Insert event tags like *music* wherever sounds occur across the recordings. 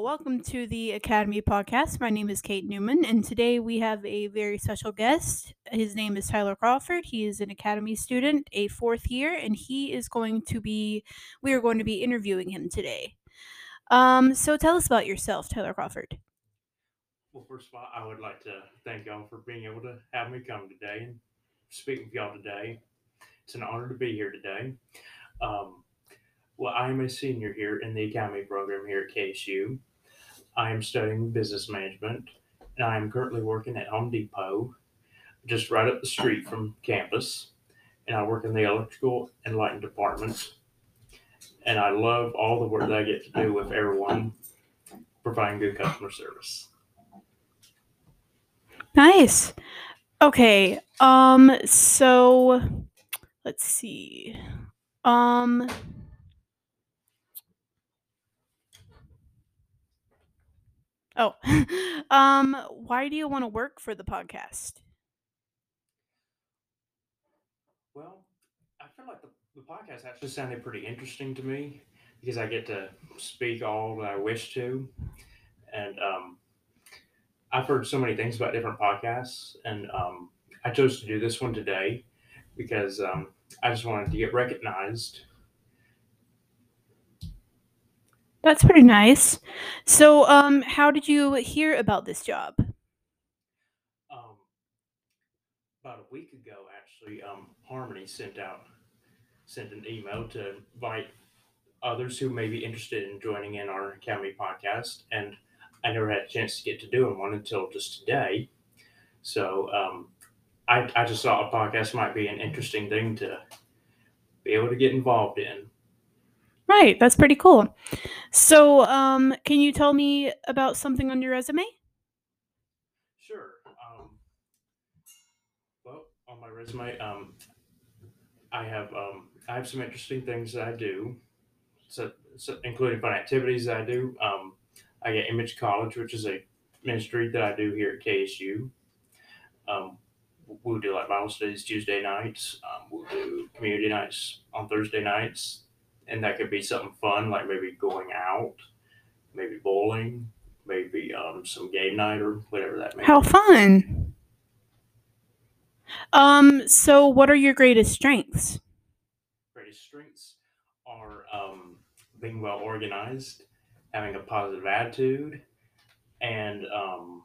Welcome to the Academy podcast. My name is Kate Newman, and today we have a very special guest. His name is Tyler Crawford. He is an Academy student, a fourth year, and he is going to be, we are going to be interviewing him today. Um, so tell us about yourself, Tyler Crawford. Well, first of all, I would like to thank y'all for being able to have me come today and speak with y'all today. It's an honor to be here today. Um, well, I am a senior here in the Academy program here at KSU. I am studying business management, and I am currently working at Home Depot, just right up the street from campus. And I work in the electrical and lighting departments. And I love all the work that I get to do with everyone, providing good customer service. Nice. Okay. Um, so let's see. Um, oh, *laughs* um, why do you want to work for the podcast? Well, I feel like the, the podcast actually sounded pretty interesting to me because I get to speak all that I wish to. And um, I've heard so many things about different podcasts, and um, I chose to do this one today because um, I just wanted to get recognized. That's pretty nice. So, um, how did you hear about this job? Um, about a week ago, actually, um, Harmony sent out sent an email to invite others who may be interested in joining in our Academy podcast, and I never had a chance to get to doing one until just today. So um, I, I just thought a podcast might be an interesting thing to be able to get involved in. Right, that's pretty cool. So, um, can you tell me about something on your resume? Sure. Um, well, on my resume, um, I have um, I have some interesting things that I do, so, so including fun activities that I do. Um, I get Image College, which is a ministry that I do here at KSU. Um, we'll do like Bible studies Tuesday nights. Um, we'll do community nights on Thursday nights, and that could be something fun like maybe going out, maybe bowling, maybe um, some game night or whatever that may. How be. fun. Um, so what are your greatest strengths? Greatest strengths are um, being well organized, having a positive attitude, and um,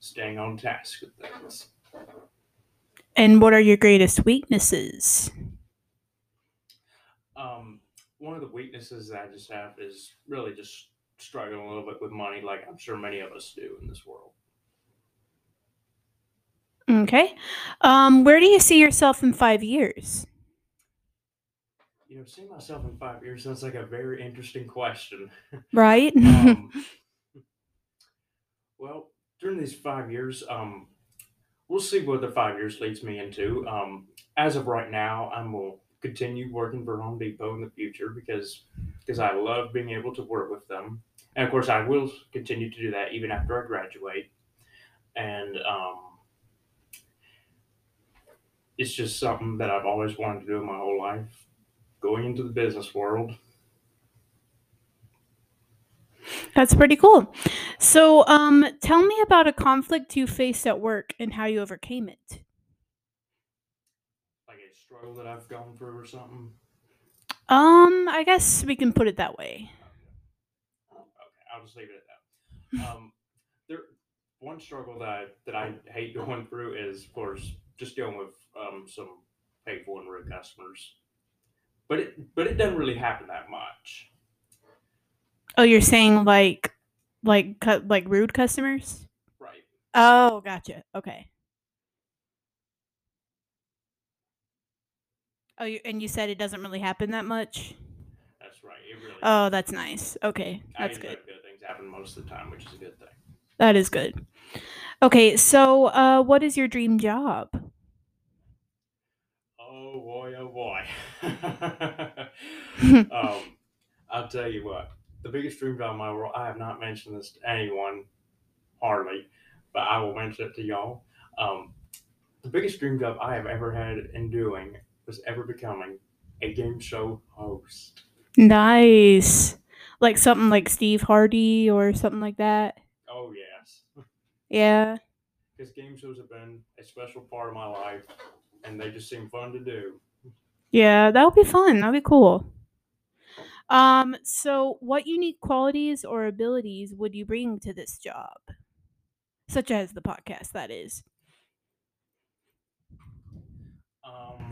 staying on task with things. And what are your greatest weaknesses? One of the weaknesses that I just have is really just struggling a little bit with money, like I'm sure many of us do in this world. Okay. Um, where do you see yourself in five years? You know, seeing myself in five years sounds like a very interesting question. *laughs* Right? Um, *laughs* well, during these five years, um, we'll see what the five years leads me into. Um, as of right now, I'm will continue working for Home Depot in the future because because I love being able to work with them, and of course, I will continue to do that even after I graduate. And um, it's just something that I've always wanted to do my whole life. Going into the business world, That's pretty cool. So, um, tell me about a conflict you faced at work and how you overcame it. Struggle that I've gone through or something. Um, I guess we can put it that way. Okay, I'll just leave it at that. Um, there, one struggle that I, that I hate going through is, of course, just dealing with um, some painful and rude customers. But it, but it doesn't really happen that much. Oh, you're saying like, like, like rude customers? Right. Oh, gotcha. Okay. Oh, you, and you said it doesn't really happen that much. That's right. It really. Oh, that's nice. Okay, that's good. Good things happen most of the time, which is a good thing. That is good. Okay, so uh, what is your dream job? Oh boy, oh boy. *laughs* *laughs* um, I'll tell you what. The biggest dream job in my world. I have not mentioned this to anyone, hardly, but I will mention it to y'all. Um, the biggest dream job I have ever had in doing was ever becoming a game show host. Nice. Like something like Steve Harvey or something like that. Oh yes, Yeah. because game shows have been a special part of my life, and they just seem fun to do. Yeah, that would be fun. That would be cool. Um, so what unique qualities or abilities would you bring to this job? Such as the podcast, that is. Um,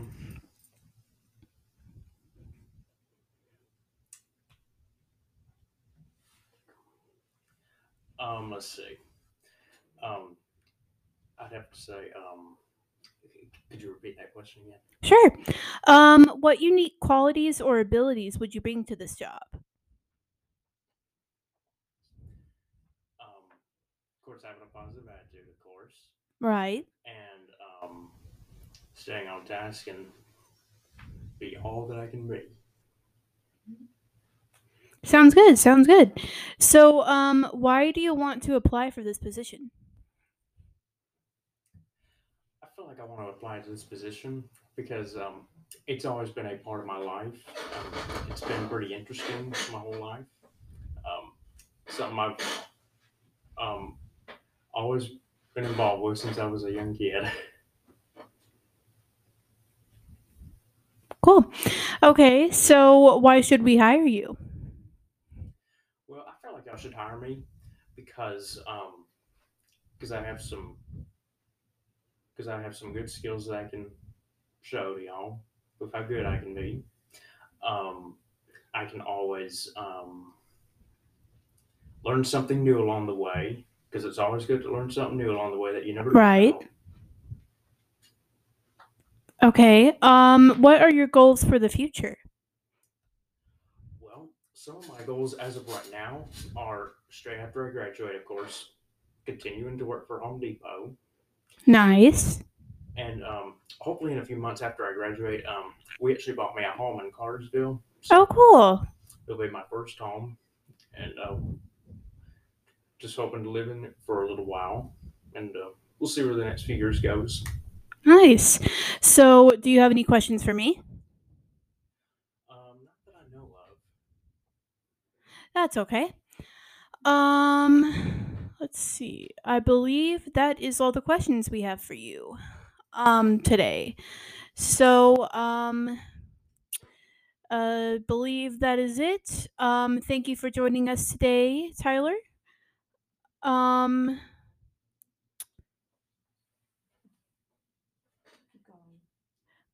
um, let's see. Um, I'd have to say, um, could you repeat that question again? Sure. Um, what unique qualities or abilities would you bring to this job? Um, of course, having a positive attitude, of course, Right. and um, staying on task and be all that I can be. Sounds good. Sounds good. So, um, why do you want to apply for this position? I feel like I want to apply to this position because um, it's always been a part of my life. Um, it's been pretty interesting my whole life. Um, something I've um, always been involved with since I was a young kid. Cool. Okay, so why should we hire you? Should hire me because um, because I have some because I have some good skills that I can show y'all with how good I can be. Um, I can always um, learn something new along the way because it's always good to learn something new along the way that you never Right. about. Okay. Um, what are your goals for the future? Some of my goals as of right now are straight after I graduate, of course, continuing to work for Home Depot. Nice. And um, hopefully, in a few months after I graduate, um, we actually bought me a home in Cartersville. So Oh, cool. it'll be my first home, and uh, just hoping to live in it for a little while, and uh, we'll see where the next few years goes. Nice. So, do you have any questions for me? Um, not that I know of. That's okay. Um, let's see. I believe that is all the questions we have for you um today. So, um uh believe that is it. Um thank you for joining us today, Tyler. Um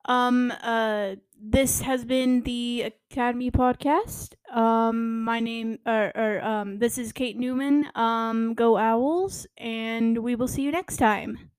um uh this has been the Academy podcast. Um my name or, or um this is Kate Newman. Um go Owls and we will see you next time.